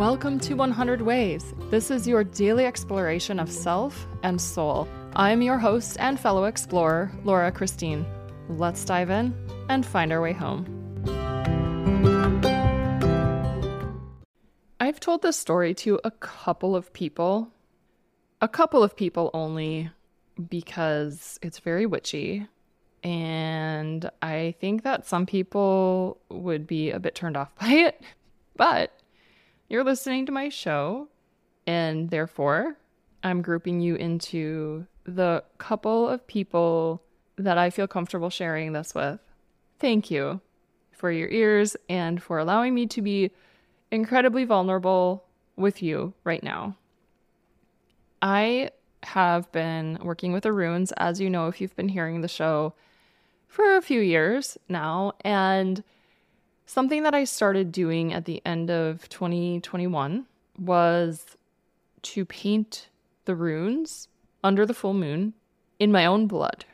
Welcome to 100 Ways. This is your daily exploration of self and soul. I'm your host and fellow explorer, Laura Christine. Let's dive in and find our way home. I've told this story to a couple of people, a couple of people only, because it's very witchy. And I think that some people would be a bit turned off by it. But you're listening to my show, and therefore, I'm grouping you into the couple of people that I feel comfortable sharing this with. Thank you for your ears and for allowing me to be incredibly vulnerable with you right now. I have been working with the runes, as you know, if you've been hearing the show for a few years now, and Something that I started doing at the end of 2021 was to paint the runes under the full moon in my own blood.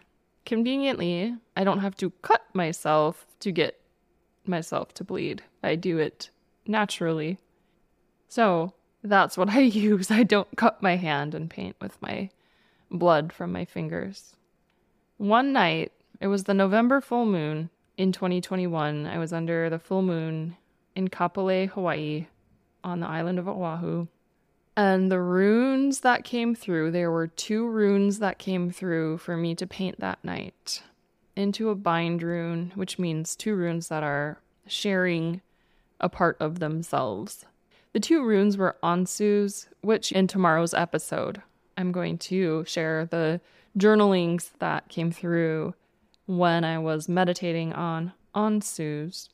Conveniently, I don't have to cut myself to get myself to bleed. I do it naturally. So that's what I use. I don't cut my hand and paint with my blood from my fingers. One night, it was the November full moon, in 2021, I was under the full moon in Kapolei, Hawaii, on the island of Oahu. And the runes that came through, there were two runes that came through for me to paint that night into a bind rune, which means two runes that are sharing a part of themselves. The two runes were Ansuz, which in tomorrow's episode, I'm going to share the journalings that came through when I was meditating on Ansuz.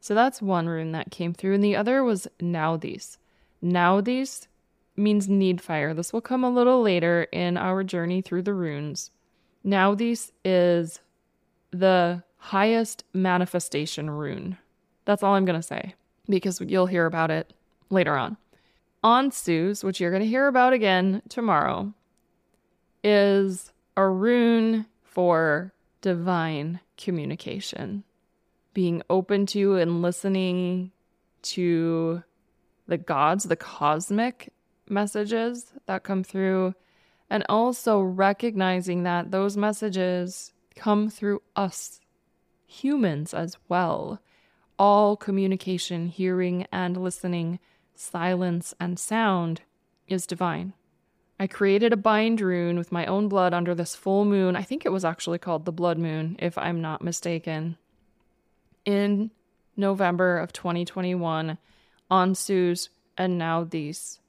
So that's one rune that came through, and the other was Nauthiz. Nauthiz means need fire. This will come a little later in our journey through the runes. Nauthiz is the highest manifestation rune. That's all I'm going to say because you'll hear about it later on. Ansuz, which you're going to hear about again tomorrow, is a rune for divine communication, being open to and listening to the gods, the cosmic messages that come through, and also recognizing that those messages come through us, humans as well. All communication, hearing and listening, silence and sound is divine. I created a bind rune with my own blood under this full moon. I think it was actually called the blood moon, if I'm not mistaken. In November of 2021, Ansuz and Nauthiz.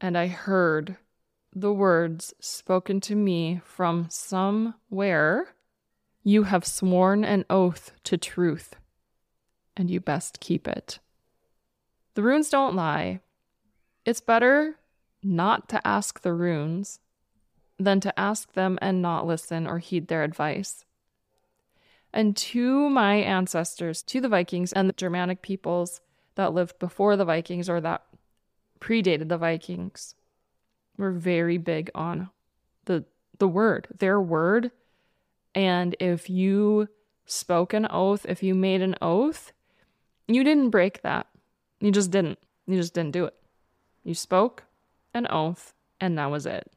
And I heard the words spoken to me from somewhere You have sworn an oath to truth, and you best keep it. The runes don't lie. It's better not to ask the runes than to ask them and not listen or heed their advice. And to my ancestors, to the Vikings and the Germanic peoples that lived before the Vikings or that predated the Vikings, were very big on the the word, their word. And if you spoke an oath, if you made an oath, you didn't break that. You just didn't. You just didn't do it. You spoke, an oath, and that was it.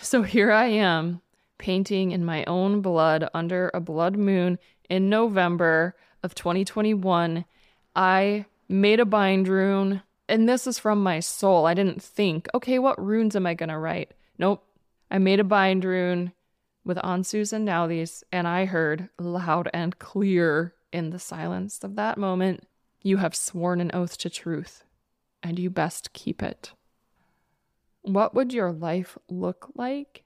So here I am, painting in my own blood under a blood moon in November of 2021. I made a bind rune, and this is from my soul. I didn't think, okay, what runes am I going to write? Nope. I made a bind rune with Ansuz and Nauthiz, and I heard loud and clear in the silence of that moment, You have sworn an oath to truth, and you best keep it. What would your life look like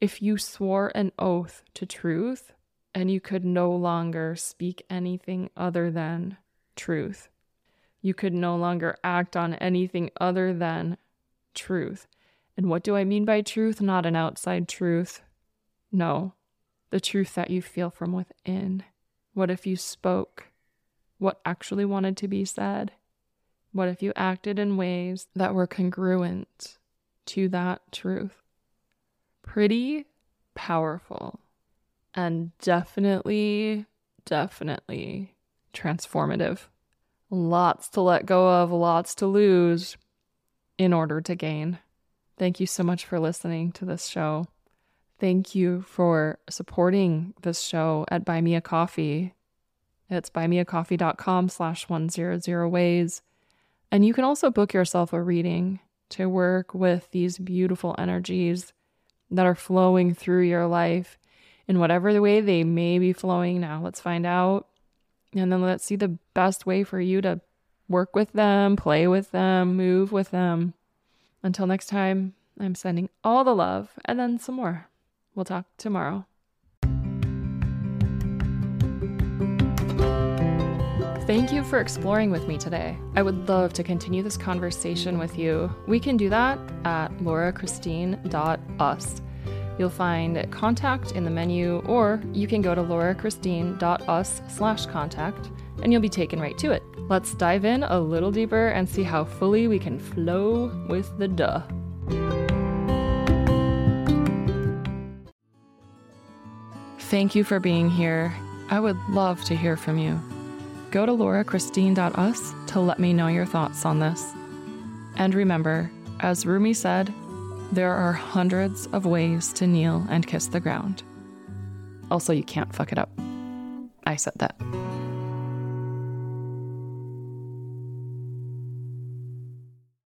if you swore an oath to truth and you could no longer speak anything other than truth? You could no longer act on anything other than truth. And what do I mean by truth? Not an outside truth. No, the truth that you feel from within. What if you spoke what actually wanted to be said? What if you acted in ways that were congruent to that truth? Pretty powerful and definitely, definitely transformative. Lots to let go of, lots to lose in order to gain. Thank you so much for listening to this show. Thank you for supporting this show at Buy Me a Coffee. It's buymeacoffee.com slash 100 ways. And you can also book yourself a reading to work with these beautiful energies that are flowing through your life in whatever the way they may be flowing now. Let's find out. And then let's see the best way for you to work with them, play with them, move with them. Until next time, I'm sending all the love and then some more. We'll talk tomorrow. Thank you for exploring with me today. I would love to continue this conversation with you. We can do that at laurachristine.us. You'll find contact in the menu, or you can go to laurachristine.us slash contact and you'll be taken right to it. Let's dive in a little deeper and see how fully we can flow with the duh. Thank you for being here. I would love to hear from you. Go to laurachristine.us to let me know your thoughts on this. And remember, as Rumi said, there are hundreds of ways to kneel and kiss the ground. Also, you can't fuck it up. I said that.